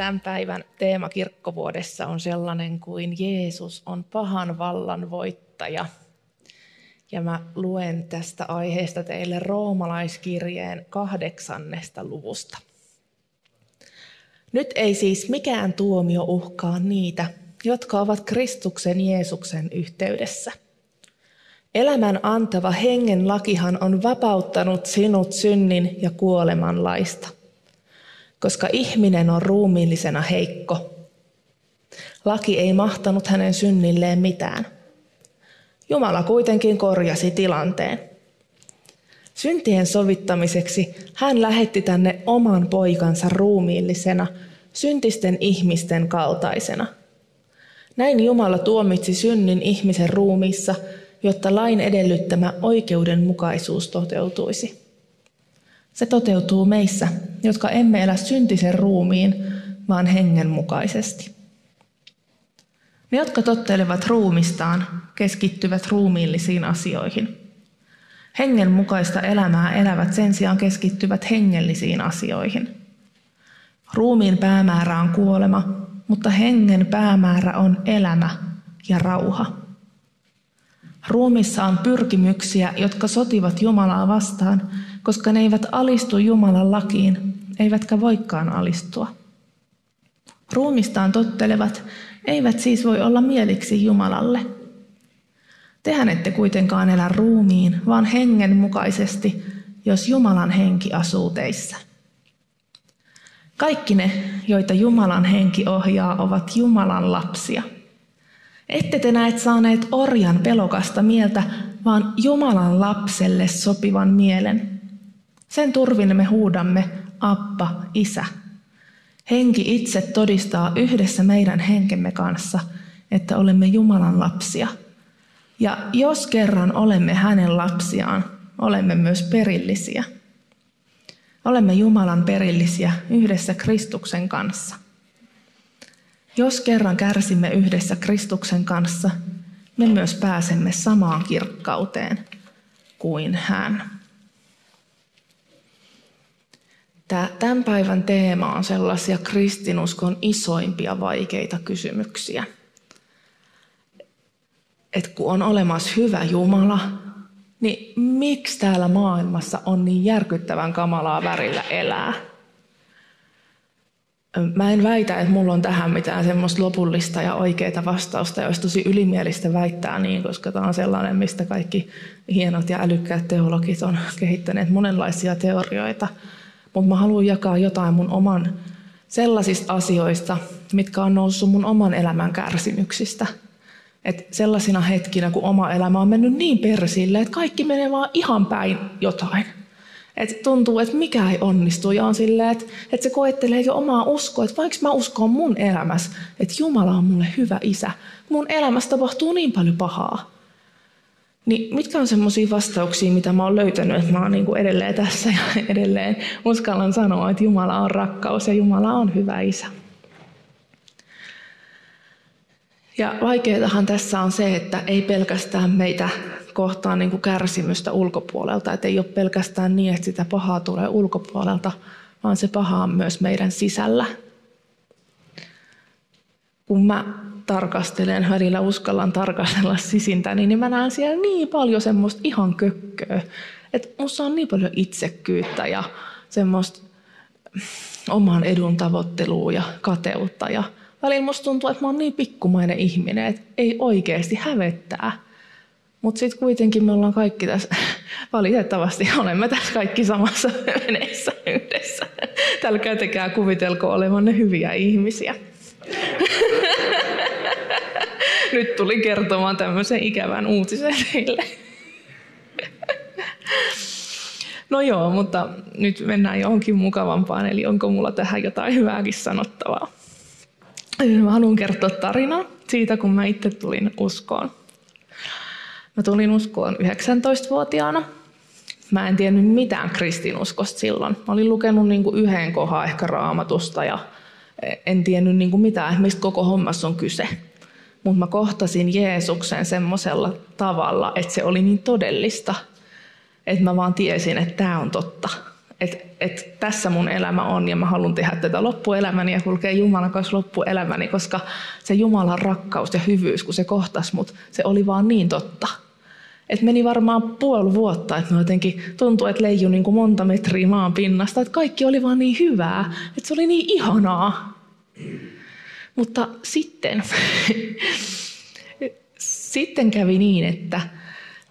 Tämän päivän teema kirkkovuodessa on sellainen kuin Jeesus on pahan vallan voittaja. Ja mä luen tästä aiheesta teille roomalaiskirjeen kahdeksannesta luvusta. Nyt ei siis mikään tuomio uhkaa niitä, jotka ovat Kristuksen Jeesuksen yhteydessä. Elämän antava hengen lakihan on vapauttanut sinut synnin ja kuoleman laista – koska ihminen on ruumiillisena heikko. Laki ei mahtanut hänen synnilleen mitään. Jumala kuitenkin korjasi tilanteen. Syntien sovittamiseksi hän lähetti tänne oman poikansa ruumiillisena, syntisten ihmisten kaltaisena. Näin Jumala tuomitsi synnin ihmisen ruumiissa, jotta lain edellyttämä oikeudenmukaisuus toteutuisi. Se toteutuu meissä, jotka emme elä syntisen ruumiin, vaan hengen mukaisesti. Ne, jotka tottelevat ruumistaan, keskittyvät ruumiillisiin asioihin. Hengen mukaista elämää elävät sen sijaan keskittyvät hengellisiin asioihin. Ruumiin päämäärä on kuolema, mutta hengen päämäärä on elämä ja rauha. Ruumissa on pyrkimyksiä, jotka sotivat Jumalaa vastaan, koska ne eivät alistu Jumalan lakiin, eivätkä voikaan alistua. Ruumistaan tottelevat eivät siis voi olla mieliksi Jumalalle. Tehän ette kuitenkaan elä ruumiin, vaan hengen mukaisesti, jos Jumalan henki asuu teissä. Kaikki ne, joita Jumalan henki ohjaa, ovat Jumalan lapsia – ette te näet saaneet orjan pelokasta mieltä, vaan Jumalan lapselle sopivan mielen. Sen turvin me huudamme, Appa, Isä. Henki itse todistaa yhdessä meidän henkemme kanssa, että olemme Jumalan lapsia. Ja jos kerran olemme hänen lapsiaan, olemme myös perillisiä. Olemme Jumalan perillisiä yhdessä Kristuksen kanssa. Jos kerran kärsimme yhdessä Kristuksen kanssa, me myös pääsemme samaan kirkkauteen kuin hän. Tämän päivän teema on sellaisia kristinuskon isoimpia vaikeita kysymyksiä. Et kun on olemassa hyvä Jumala, niin miksi täällä maailmassa on niin järkyttävän kamalaa värillä elää? Mä en väitä, että mulla on tähän mitään semmoista lopullista ja oikeaa vastausta, olisi tosi ylimielistä väittää niin, koska tämä on sellainen, mistä kaikki hienot ja älykkäät teologit on kehittäneet monenlaisia teorioita. Mutta mä haluan jakaa jotain mun oman sellaisista asioista, mitkä on noussut mun oman elämän kärsimyksistä. Et sellaisina hetkinä, kun oma elämä on mennyt niin persille, että kaikki menee vaan ihan päin jotain – että tuntuu, että mikä ei onnistu ja on silleen, että, että se koettelee jo omaa uskoa, että vaikka mä uskon mun elämässä, että Jumala on mulle hyvä isä, mun elämässä tapahtuu niin paljon pahaa. Niin mitkä on semmoisia vastauksia, mitä mä oon löytänyt, että mä oon niin edelleen tässä ja edelleen uskallan sanoa, että Jumala on rakkaus ja Jumala on hyvä isä. Ja vaikeatahan tässä on se, että ei pelkästään meitä kohtaan niin kuin kärsimystä ulkopuolelta. Että ei ole pelkästään niin, että sitä pahaa tulee ulkopuolelta, vaan se paha on myös meidän sisällä. Kun mä tarkastelen, välillä uskallan tarkastella sisintä, niin mä näen siellä niin paljon semmoista ihan kökköä. Että musta on niin paljon itsekkyyttä ja semmoista oman edun tavoittelua ja kateutta. Ja välillä musta tuntuu, että mä oon niin pikkumainen ihminen, että ei oikeasti hävettää – mutta sitten kuitenkin me ollaan kaikki tässä, valitettavasti olemme tässä kaikki samassa veneessä yhdessä. Tällä käytäkää kuvitelko olevanne hyviä ihmisiä. Nyt tuli kertomaan tämmöisen ikävän uutisen teille. No joo, mutta nyt mennään johonkin mukavampaan, eli onko mulla tähän jotain hyvääkin sanottavaa. Mä haluan kertoa tarinaa siitä, kun mä itse tulin uskoon. Mä tulin uskoon 19-vuotiaana. Mä en tiennyt mitään kristinuskosta silloin. Mä olin lukenut niin kuin yhden kohan ehkä raamatusta ja en tiennyt niin kuin mitään, mistä koko hommassa on kyse. Mutta mä kohtasin Jeesuksen semmoisella tavalla, että se oli niin todellista, että mä vaan tiesin, että tämä on totta. Että et tässä mun elämä on ja mä haluan tehdä tätä loppuelämäni ja kulkea Jumalan kanssa loppuelämäni, koska se Jumalan rakkaus ja hyvyys, kun se kohtas mut, se oli vaan niin totta. Et meni varmaan puoli vuotta, että jotenkin tuntui, että leiju niin kuin monta metriä maan pinnasta, että kaikki oli vaan niin hyvää, että se oli niin ihanaa. Mutta sitten, sitten kävi niin, että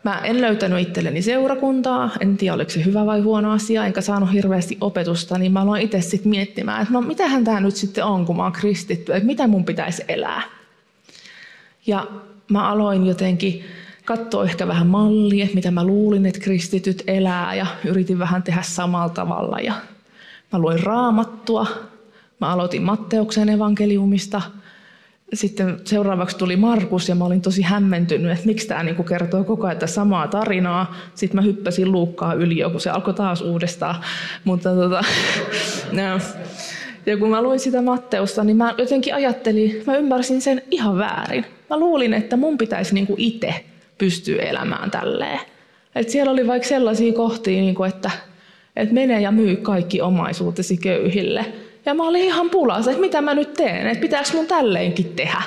mä en löytänyt itselleni seurakuntaa, en tiedä oliko se hyvä vai huono asia, enkä saanut hirveästi opetusta, niin mä aloin itse sitten miettimään, että no mitähän tämä nyt sitten on, kun mä oon kristitty, että mitä mun pitäisi elää. Ja mä aloin jotenkin katsoa ehkä vähän mallia, mitä mä luulin, että kristityt elää ja yritin vähän tehdä samalla tavalla. Ja mä luin raamattua, mä aloitin Matteuksen evankeliumista, sitten seuraavaksi tuli Markus ja mä olin tosi hämmentynyt, että miksi tämä niinku kertoo koko ajan samaa tarinaa. Sitten mä hyppäsin Luukkaa yli, kun se alkoi taas uudestaan. Mutta tota, no. Ja kun mä luin sitä Matteusta, niin mä jotenkin ajattelin, mä ymmärsin sen ihan väärin. Mä luulin, että mun pitäisi niinku itse pystyy elämään tälleen. Et siellä oli vaikka sellaisia kohtia, niin kuin, että, että mene ja myy kaikki omaisuutesi köyhille. Ja mä olin ihan pulassa, että mitä mä nyt teen, että pitääkö mun tälleenkin tehdä.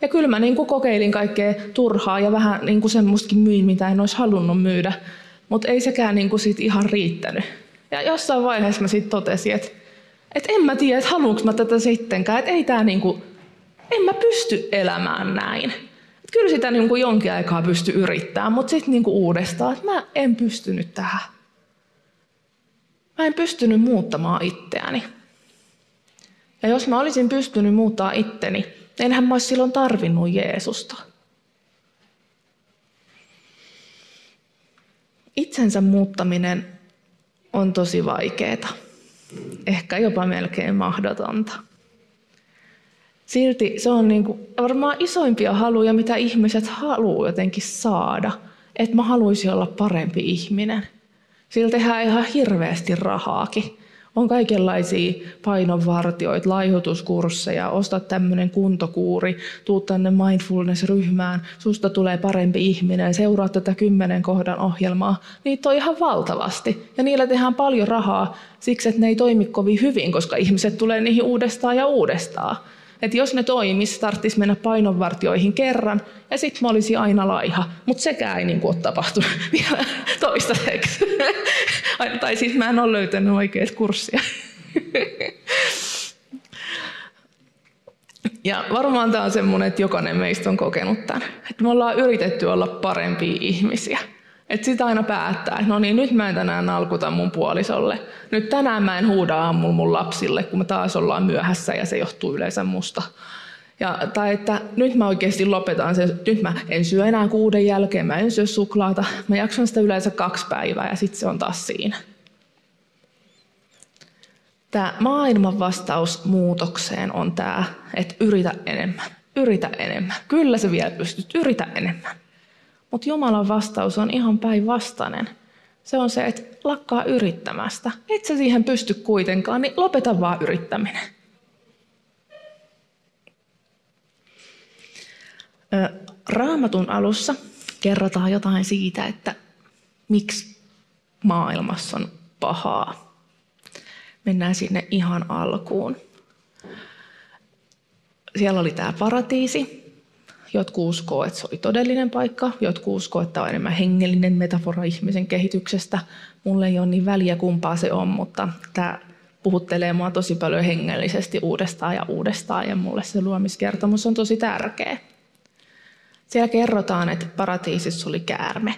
Ja kyllä mä niin kuin kokeilin kaikkea turhaa ja vähän niin kuin semmoistakin myin, mitä en olisi halunnut myydä. Mutta ei sekään niin kuin sit ihan riittänyt. Ja jossain vaiheessa mä sitten totesin, että, että en mä tiedä, että haluanko mä tätä sittenkään. Että ei tää niin kuin, en mä pysty elämään näin kyllä sitä niin kuin jonkin aikaa pysty yrittämään, mutta sitten niin uudestaan, että mä en pystynyt tähän. Mä en pystynyt muuttamaan itseäni. Ja jos mä olisin pystynyt muuttaa itteni, enhän mä olisi silloin tarvinnut Jeesusta. Itsensä muuttaminen on tosi vaikeaa. Ehkä jopa melkein mahdotonta. Silti se on niin kuin varmaan isoimpia haluja, mitä ihmiset haluaa jotenkin saada. Että mä haluaisin olla parempi ihminen. Sillä tehdään ihan hirveästi rahaakin. On kaikenlaisia painonvartioita, laihutuskursseja, osta tämmöinen kuntokuuri, tuu tänne mindfulness-ryhmään, susta tulee parempi ihminen, seuraa tätä kymmenen kohdan ohjelmaa. Niitä on ihan valtavasti. Ja niillä tehdään paljon rahaa siksi, että ne ei toimi kovin hyvin, koska ihmiset tulee niihin uudestaan ja uudestaan. Että jos ne toimis, tarvitsisi mennä painonvartioihin kerran, ja sitten mä olisin aina laiha. Mutta sekään ei niin ole tapahtunut vielä toistaiseksi. tai siis mä en ole löytänyt oikeat kurssia. Ja varmaan tämä on semmoinen, että jokainen meistä on kokenut tämän. Että me ollaan yritetty olla parempia ihmisiä. Että sitä aina päättää, että no niin, nyt mä en tänään nalkuta mun puolisolle. Nyt tänään mä en huuda aamulla mun lapsille, kun me taas ollaan myöhässä ja se johtuu yleensä musta. Ja, tai että nyt mä oikeasti lopetan sen, nyt mä en syö enää kuuden jälkeen, mä en syö suklaata. Mä jaksan sitä yleensä kaksi päivää ja sitten se on taas siinä. Tämä maailman vastaus muutokseen on tämä, että yritä enemmän, yritä enemmän. Kyllä se vielä pystyt, yritä enemmän. Mutta Jumalan vastaus on ihan päinvastainen. Se on se, että lakkaa yrittämästä. Et sä siihen pysty kuitenkaan, niin lopeta vaan yrittäminen. Raamatun alussa kerrotaan jotain siitä, että miksi maailmassa on pahaa. Mennään sinne ihan alkuun. Siellä oli tämä paratiisi, Jotkut uskoo, että se oli todellinen paikka, jotkut uskoo, että on enemmän hengellinen metafora ihmisen kehityksestä. Mulle ei ole niin väliä kumpaa se on, mutta tämä puhuttelee mua tosi paljon hengellisesti uudestaan ja uudestaan ja mulle se luomiskertomus on tosi tärkeä. Siellä kerrotaan, että paratiisissa oli käärme.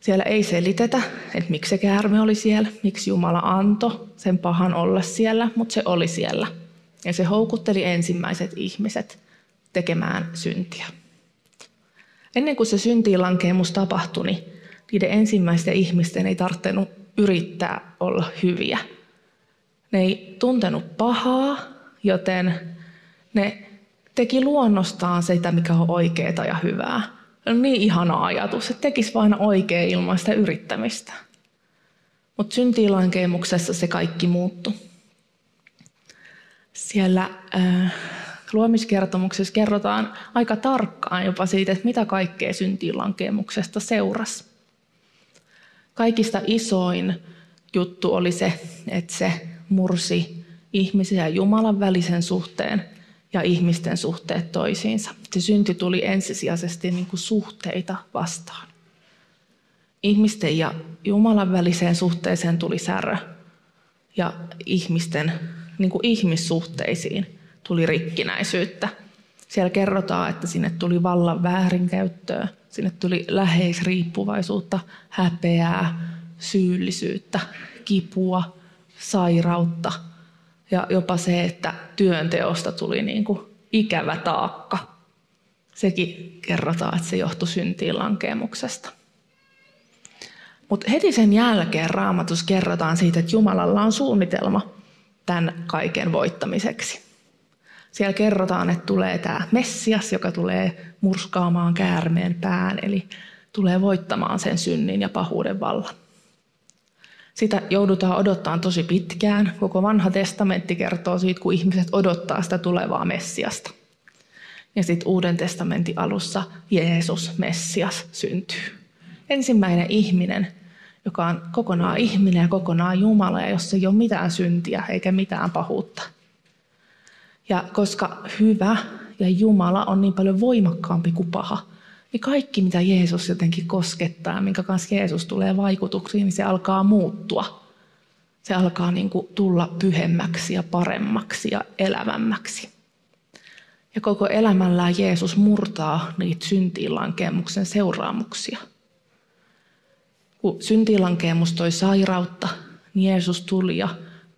Siellä ei selitetä, että miksi se käärme oli siellä, miksi Jumala antoi sen pahan olla siellä, mutta se oli siellä. Ja se houkutteli ensimmäiset ihmiset tekemään syntiä. Ennen kuin se syntiinlankeemus tapahtui, niin niiden ensimmäisten ihmisten ei tarvinnut yrittää olla hyviä. Ne ei tuntenut pahaa, joten Ne teki luonnostaan sitä, mikä on oikeaa ja hyvää. On niin ihana ajatus, että tekisi vain oikein ilman sitä yrittämistä. Mutta syntiilankeemuksessa se kaikki muuttui. Siellä äh, luomiskertomuksessa kerrotaan aika tarkkaan jopa siitä, että mitä kaikkea syntiilankeemuksesta seurasi. Kaikista isoin juttu oli se, että se mursi ihmisen ja Jumalan välisen suhteen ja ihmisten suhteet toisiinsa. Se synti tuli ensisijaisesti niin kuin suhteita vastaan. Ihmisten ja Jumalan väliseen suhteeseen tuli särö ja ihmisten niin kuin ihmissuhteisiin tuli rikkinäisyyttä. Siellä kerrotaan, että sinne tuli vallan väärinkäyttöä, sinne tuli läheisriippuvaisuutta, häpeää, syyllisyyttä, kipua, sairautta ja jopa se, että työnteosta tuli niin kuin ikävä taakka. Sekin kerrotaan, että se johtui syntiin lankemuksesta. Mutta heti sen jälkeen raamatus kerrotaan siitä, että Jumalalla on suunnitelma tämän kaiken voittamiseksi. Siellä kerrotaan, että tulee tämä Messias, joka tulee murskaamaan käärmeen pään, eli tulee voittamaan sen synnin ja pahuuden vallan. Sitä joudutaan odottamaan tosi pitkään. Koko vanha testamentti kertoo siitä, kun ihmiset odottaa sitä tulevaa Messiasta. Ja sitten Uuden testamentin alussa Jeesus, Messias, syntyy. Ensimmäinen ihminen, joka on kokonaan ihminen ja kokonaan Jumala, ja jossa ei ole mitään syntiä eikä mitään pahuutta. Ja koska hyvä ja Jumala on niin paljon voimakkaampi kuin paha, niin kaikki, mitä Jeesus jotenkin koskettaa, minkä kanssa Jeesus tulee vaikutuksiin, niin se alkaa muuttua. Se alkaa niin kuin tulla pyhemmäksi ja paremmaksi ja elävämmäksi. Ja koko elämällään Jeesus murtaa niitä syntiinlankemuksen seuraamuksia. Kun syntiinlankemus toi sairautta, niin Jeesus tuli ja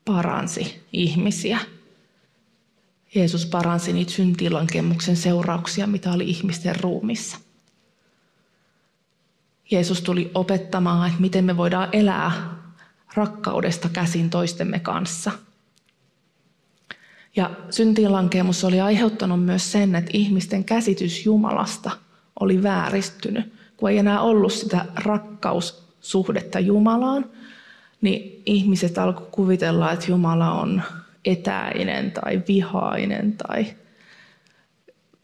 paransi ihmisiä. Jeesus paransi niitä syntiinlankemuksen seurauksia, mitä oli ihmisten ruumissa. Jeesus tuli opettamaan, että miten me voidaan elää rakkaudesta käsin toistemme kanssa. Ja syntiinlankemus oli aiheuttanut myös sen, että ihmisten käsitys Jumalasta oli vääristynyt. Kun ei enää ollut sitä rakkaussuhdetta Jumalaan, niin ihmiset alkoivat kuvitella, että Jumala on etäinen tai vihainen tai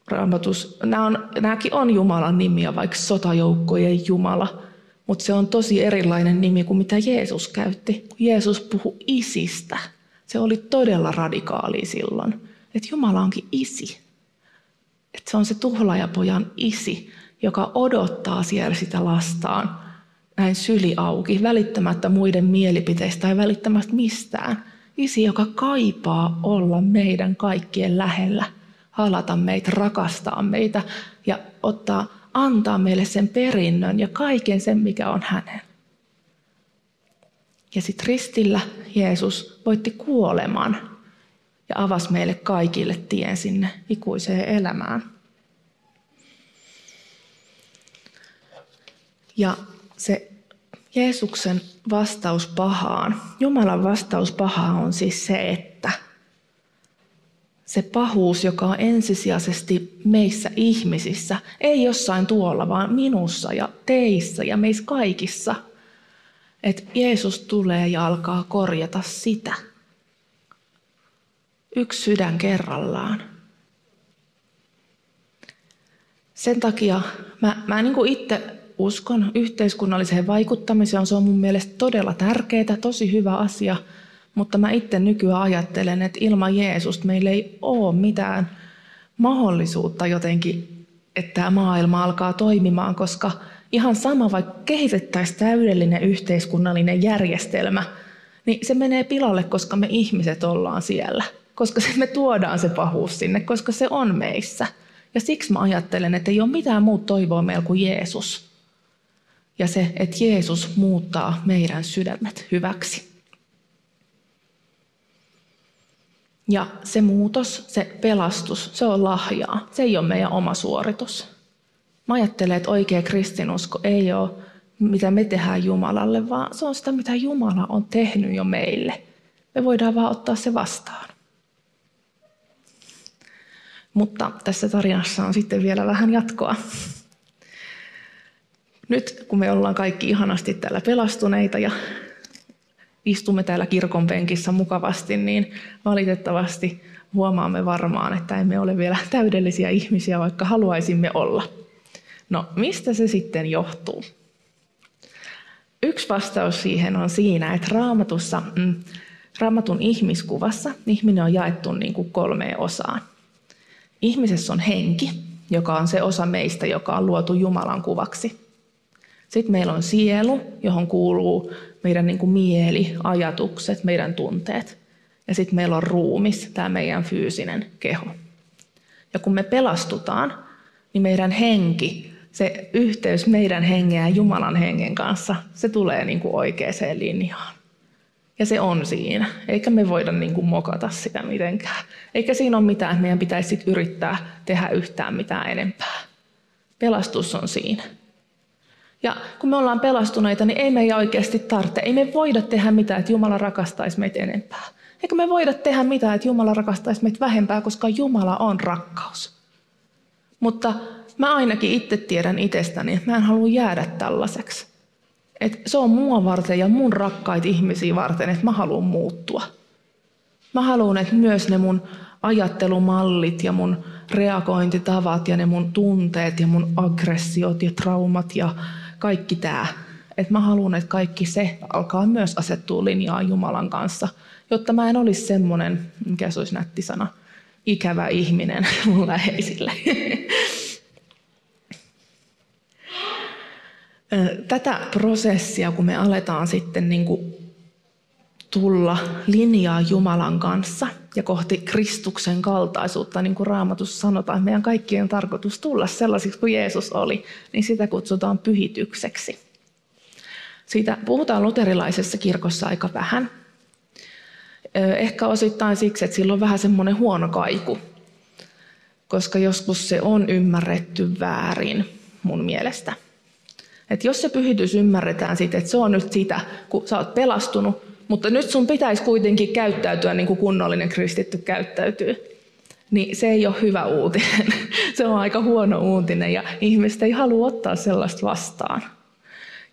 raamatus, nämä on, nämäkin on Jumalan nimiä, vaikka sotajoukkojen Jumala, mutta se on tosi erilainen nimi kuin mitä Jeesus käytti. Jeesus puhui isistä. Se oli todella radikaali silloin, että Jumala onkin isi. Että se on se tuhlaajapojan isi, joka odottaa siellä sitä lastaan näin syli auki, välittämättä muiden mielipiteistä tai välittämättä mistään. Isi, joka kaipaa olla meidän kaikkien lähellä – halata meitä, rakastaa meitä ja ottaa, antaa meille sen perinnön ja kaiken sen, mikä on hänen. Ja sitten ristillä Jeesus voitti kuoleman ja avasi meille kaikille tien sinne ikuiseen elämään. Ja se Jeesuksen vastaus pahaan, Jumalan vastaus pahaan on siis se, että – se pahuus, joka on ensisijaisesti meissä ihmisissä, ei jossain tuolla, vaan minussa ja teissä ja meissä kaikissa. Että Jeesus tulee ja alkaa korjata sitä. Yksi sydän kerrallaan. Sen takia mä, mä niin itse uskon yhteiskunnalliseen vaikuttamiseen. Se on mun mielestä todella tärkeää, tosi hyvä asia – mutta mä itse nykyään ajattelen, että ilman Jeesusta meillä ei ole mitään mahdollisuutta jotenkin, että tämä maailma alkaa toimimaan, koska ihan sama, vaikka kehitettäisiin täydellinen yhteiskunnallinen järjestelmä, niin se menee pilalle, koska me ihmiset ollaan siellä. Koska me tuodaan se pahuus sinne, koska se on meissä. Ja siksi mä ajattelen, että ei ole mitään muuta toivoa meillä kuin Jeesus. Ja se, että Jeesus muuttaa meidän sydämet hyväksi. Ja se muutos, se pelastus, se on lahjaa. Se ei ole meidän oma suoritus. Mä ajattelen, että oikea kristinusko ei ole mitä me tehdään Jumalalle, vaan se on sitä, mitä Jumala on tehnyt jo meille. Me voidaan vaan ottaa se vastaan. Mutta tässä tarinassa on sitten vielä vähän jatkoa. Nyt kun me ollaan kaikki ihanasti täällä pelastuneita ja istumme täällä kirkon penkissä mukavasti, niin valitettavasti huomaamme varmaan, että emme ole vielä täydellisiä ihmisiä, vaikka haluaisimme olla. No, mistä se sitten johtuu? Yksi vastaus siihen on siinä, että raamatussa, mm, raamatun ihmiskuvassa ihminen on jaettu niin kuin kolmeen osaan. Ihmisessä on henki, joka on se osa meistä, joka on luotu Jumalan kuvaksi. Sitten meillä on sielu, johon kuuluu meidän niin kuin mieli, ajatukset, meidän tunteet. Ja sitten meillä on ruumis, tämä meidän fyysinen keho. Ja kun me pelastutaan, niin meidän henki, se yhteys meidän hengen ja Jumalan hengen kanssa, se tulee niin kuin oikeaan linjaan. Ja se on siinä, eikä me voida niin kuin mokata sitä mitenkään. Eikä siinä ole mitään, että meidän pitäisi yrittää tehdä yhtään mitään enempää. Pelastus on siinä. Ja kun me ollaan pelastuneita, niin ei me oikeasti tarvitse. Ei me voida tehdä mitään, että Jumala rakastaisi meitä enempää. Eikä me voida tehdä mitään, että Jumala rakastaisi meitä vähempää, koska Jumala on rakkaus. Mutta mä ainakin itse tiedän itsestäni, että mä en halua jäädä tällaiseksi. Et se on mua varten ja mun rakkaita ihmisiä varten, että mä haluan muuttua. Mä haluan, että myös ne mun ajattelumallit ja mun reagointitavat ja ne mun tunteet ja mun aggressiot ja traumat ja kaikki tämä. Että mä haluan, että kaikki se alkaa myös asettua linjaan Jumalan kanssa, jotta mä en olisi semmoinen, mikä se olisi nätti sana, ikävä ihminen mun läheisille. Tätä prosessia, kun me aletaan sitten niin kuin tulla linjaa Jumalan kanssa ja kohti Kristuksen kaltaisuutta, niin kuin Raamatussa sanotaan, että meidän kaikkien tarkoitus tulla sellaisiksi kuin Jeesus oli, niin sitä kutsutaan pyhitykseksi. Siitä puhutaan luterilaisessa kirkossa aika vähän. Ehkä osittain siksi, että sillä on vähän semmoinen huono kaiku, koska joskus se on ymmärretty väärin mun mielestä. Et jos se pyhitys ymmärretään sitten, että se on nyt sitä, kun sä oot pelastunut, mutta nyt sun pitäisi kuitenkin käyttäytyä niin kuin kunnollinen kristitty käyttäytyy. Niin se ei ole hyvä uutinen. Se on aika huono uutinen ja ihmiset ei halua ottaa sellaista vastaan.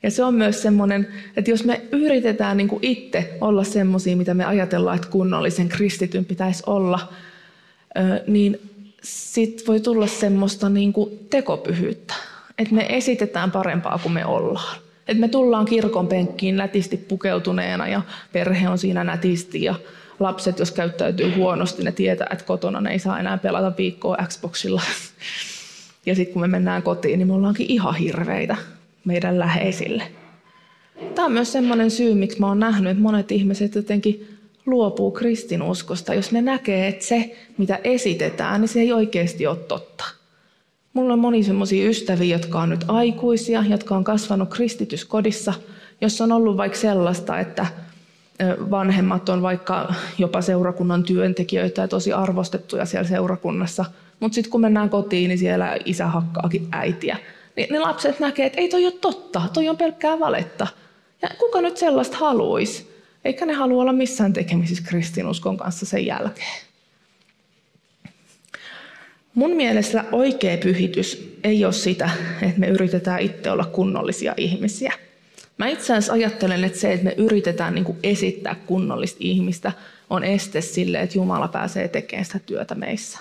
Ja se on myös semmoinen, että jos me yritetään niin kuin itse olla semmoisia, mitä me ajatellaan, että kunnollisen kristityn pitäisi olla, niin sit voi tulla semmoista niin kuin tekopyhyyttä. Että me esitetään parempaa kuin me ollaan. Et me tullaan kirkon penkkiin nätisti pukeutuneena ja perhe on siinä nätisti ja lapset, jos käyttäytyy huonosti, ne tietää, että kotona ne ei saa enää pelata viikkoa Xboxilla. Ja sitten kun me mennään kotiin, niin me ollaankin ihan hirveitä meidän läheisille. Tämä on myös semmoinen syy, miksi mä oon nähnyt, että monet ihmiset jotenkin luopuu kristinuskosta, jos ne näkee, että se, mitä esitetään, niin se ei oikeasti ole totta. Mulla on moni sellaisia ystäviä, jotka on nyt aikuisia, jotka on kasvanut kristityskodissa, jossa on ollut vaikka sellaista, että vanhemmat on vaikka jopa seurakunnan työntekijöitä ja tosi arvostettuja siellä seurakunnassa. Mutta sitten kun mennään kotiin, niin siellä isä hakkaakin äitiä. Niin ne lapset näkee, että ei toi ole totta, toi on pelkkää valetta. Ja kuka nyt sellaista haluaisi? Eikä ne halua olla missään tekemisissä kristinuskon kanssa sen jälkeen. Mun mielestä oikea pyhitys ei ole sitä, että me yritetään itse olla kunnollisia ihmisiä. Mä itse asiassa ajattelen, että se, että me yritetään niin esittää kunnollista ihmistä, on este sille, että Jumala pääsee tekemään sitä työtä meissä.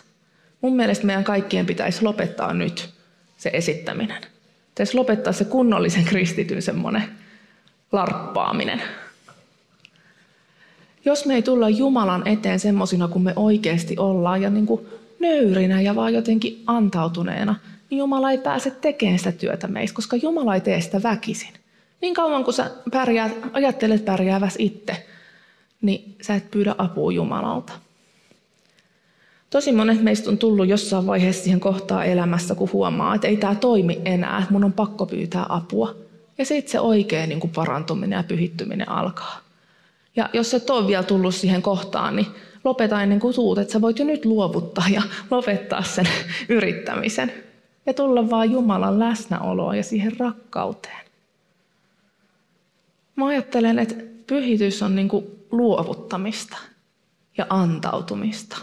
Mun mielestä meidän kaikkien pitäisi lopettaa nyt se esittäminen. Pitäisi lopettaa se kunnollisen kristityn semmoinen larppaaminen. Jos me ei tulla Jumalan eteen semmoisina kuin me oikeasti ollaan ja niin kuin nöyrinä ja vaan jotenkin antautuneena, niin Jumala ei pääse tekemään sitä työtä meissä, koska Jumala ei tee sitä väkisin. Niin kauan kuin sä pärjäät, ajattelet pärjääväs itse, niin sä et pyydä apua Jumalalta. Tosi monet meistä on tullut jossain vaiheessa siihen kohtaan elämässä, kun huomaa, että ei tämä toimi enää, että mun on pakko pyytää apua. Ja sitten se oikea niin parantuminen ja pyhittyminen alkaa. Ja jos et ole vielä tullut siihen kohtaan, niin lopeta ennen kuin tuut, että sä voit jo nyt luovuttaa ja lopettaa sen yrittämisen. Ja tulla vaan Jumalan läsnäoloa ja siihen rakkauteen. Mä ajattelen, että pyhitys on niin kuin luovuttamista ja antautumista.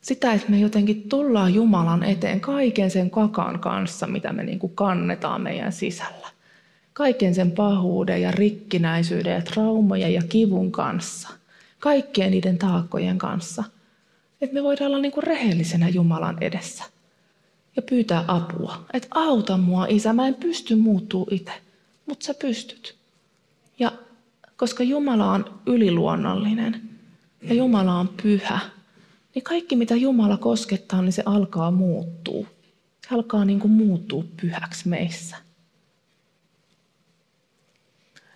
Sitä, että me jotenkin tullaan Jumalan eteen kaiken sen kakan kanssa, mitä me niin kuin kannetaan meidän sisällä. Kaiken sen pahuuden ja rikkinäisyyden ja traumojen ja kivun kanssa. Kaikkien niiden taakkojen kanssa. Että me voidaan olla niin kuin rehellisenä Jumalan edessä. Ja pyytää apua. Että auta mua, isä, mä en pysty muuttuu itse. Mutta sä pystyt. Ja koska Jumala on yliluonnollinen ja Jumala on pyhä, niin kaikki mitä Jumala koskettaa, niin se alkaa muuttuu. Se alkaa niin kuin muuttua pyhäksi meissä.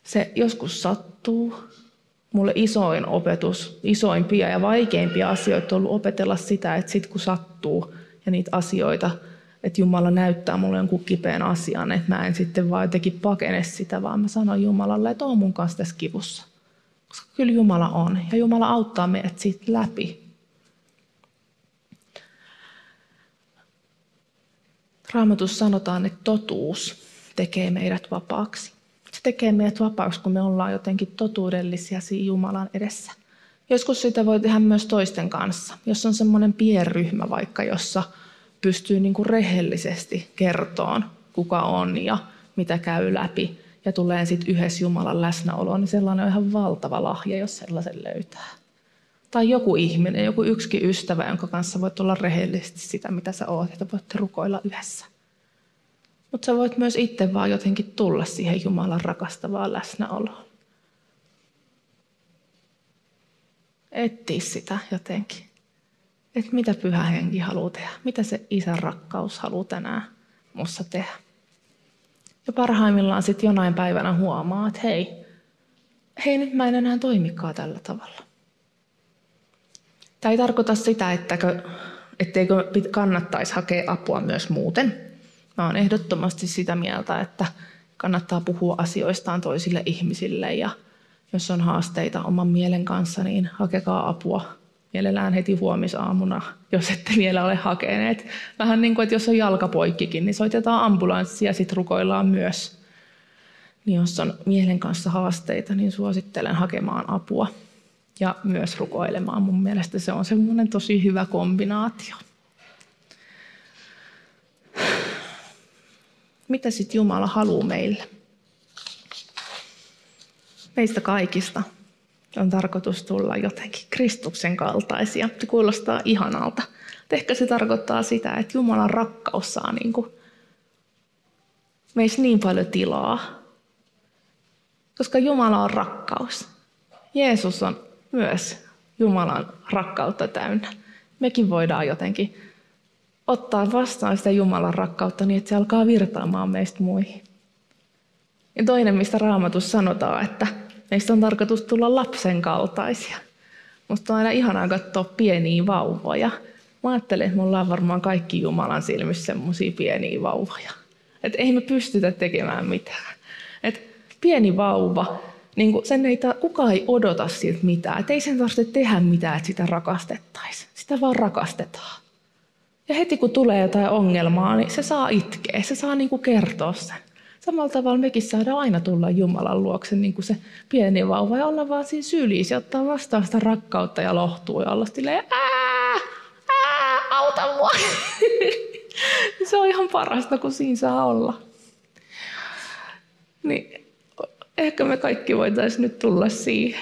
Se joskus sattuu. Mulle isoin opetus, isoimpia ja vaikeimpia asioita on ollut opetella sitä, että sit kun sattuu ja niitä asioita, että Jumala näyttää mulle jonkun kipeän asian, että mä en sitten vaan jotenkin pakene sitä, vaan mä sanon Jumalalle, että on mun kanssa tässä kivussa. Koska kyllä Jumala on, ja Jumala auttaa meidät siitä läpi. Raamatussa sanotaan, että totuus tekee meidät vapaaksi. Tekee meidät vapaaksi, kun me ollaan jotenkin totuudellisia siinä Jumalan edessä. Joskus sitä voi tehdä myös toisten kanssa. Jos on semmoinen pienryhmä vaikka, jossa pystyy niin kuin rehellisesti kertoon, kuka on ja mitä käy läpi, ja tulee sitten yhdessä Jumalan läsnäolo, niin sellainen on ihan valtava lahja, jos sellaisen löytää. Tai joku ihminen, joku yksikin ystävä, jonka kanssa voit olla rehellisesti sitä, mitä sä oot, että voitte rukoilla yhdessä. Mutta sä voit myös itse vaan jotenkin tulla siihen Jumalan rakastavaan läsnäoloon. Etsiä sitä jotenkin. Että mitä pyhä henki haluaa tehdä. Mitä se isän rakkaus haluaa tänään mussa tehdä. Ja parhaimmillaan sitten jonain päivänä huomaa, että hei, hei nyt mä en enää toimikaan tällä tavalla. Tämä ei tarkoita sitä, ettäkö, etteikö kannattaisi hakea apua myös muuten. Mä oon ehdottomasti sitä mieltä, että kannattaa puhua asioistaan toisille ihmisille ja jos on haasteita oman mielen kanssa, niin hakekaa apua mielellään heti huomisaamuna, jos ette vielä ole hakeneet. Vähän niin kuin, että jos on jalkapoikkikin, niin soitetaan ambulanssi ja sitten rukoillaan myös. Niin jos on mielen kanssa haasteita, niin suosittelen hakemaan apua ja myös rukoilemaan. Mun mielestä se on semmoinen tosi hyvä kombinaatio. Mitä sitten Jumala haluaa meille? Meistä kaikista on tarkoitus tulla jotenkin Kristuksen kaltaisia. Se kuulostaa ihanalta. Ehkä se tarkoittaa sitä, että Jumalan rakkaus saa niin kuin meissä niin paljon tilaa. Koska Jumala on rakkaus. Jeesus on myös Jumalan rakkautta täynnä. Mekin voidaan jotenkin ottaa vastaan sitä Jumalan rakkautta niin, että se alkaa virtaamaan meistä muihin. Ja toinen, mistä raamatus sanotaan, että meistä on tarkoitus tulla lapsen kaltaisia. Musta on aina ihanaa katsoa pieniä vauvoja. Mä ajattelen, että mulla on varmaan kaikki Jumalan silmissä semmoisia pieniä vauvoja. Että ei me pystytä tekemään mitään. Et pieni vauva, niin sen ei ta, kukaan ei odota siltä mitään. Et ei sen tarvitse tehdä mitään, että sitä rakastettaisiin. Sitä vaan rakastetaan. Ja heti kun tulee jotain ongelmaa, niin se saa itkeä. Se saa niin kuin kertoa sen. Samalla tavalla mekin saadaan aina tulla Jumalan luokse, niin kuin se pieni vauva, ja olla vaan siinä sylissä ottaa vastaan sitä rakkautta ja lohtua ja olla silleen, ää, ää, auta mua. se on ihan parasta, kun siinä saa olla. Niin ehkä me kaikki voitaisiin nyt tulla siihen.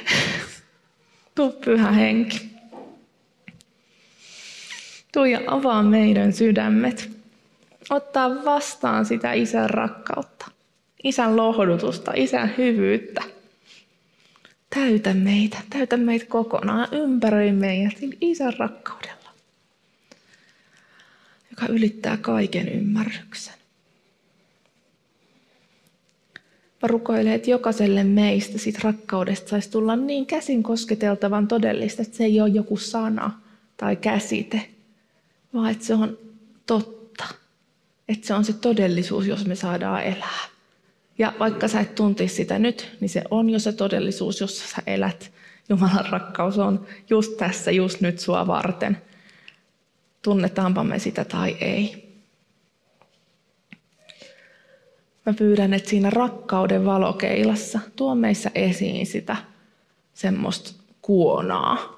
Tuu pyhä henki. Tuu ja avaa meidän sydämet. Ottaa vastaan sitä isän rakkautta isän lohdutusta, isän hyvyyttä. Täytä meitä, täytä meitä kokonaan, ympäröi meidät isän rakkaudella, joka ylittää kaiken ymmärryksen. Mä rukoilen, että jokaiselle meistä siitä rakkaudesta saisi tulla niin käsin kosketeltavan todellista, että se ei ole joku sana tai käsite, vaan että se on totta. Että se on se todellisuus, jos me saadaan elää. Ja vaikka sä et tuntisi sitä nyt, niin se on jo se todellisuus, jossa sä elät. Jumalan rakkaus on just tässä, just nyt sua varten. Tunnetaanpa me sitä tai ei. Mä pyydän, että siinä rakkauden valokeilassa tuo meissä esiin sitä semmoista kuonaa.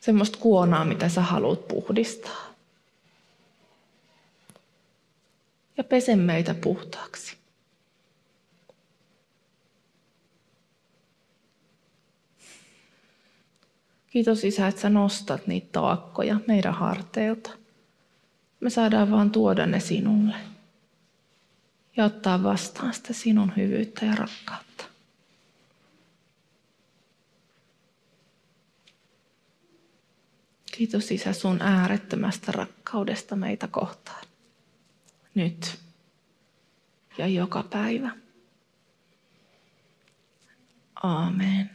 Semmoista kuonaa, mitä sä haluat puhdistaa. Ja pese meitä puhtaaksi. Kiitos Isä, että sä nostat niitä taakkoja meidän harteilta. Me saadaan vaan tuoda ne sinulle ja ottaa vastaan sitä sinun hyvyyttä ja rakkautta. Kiitos Isä sun äärettömästä rakkaudesta meitä kohtaan. Nyt ja joka päivä. Amen.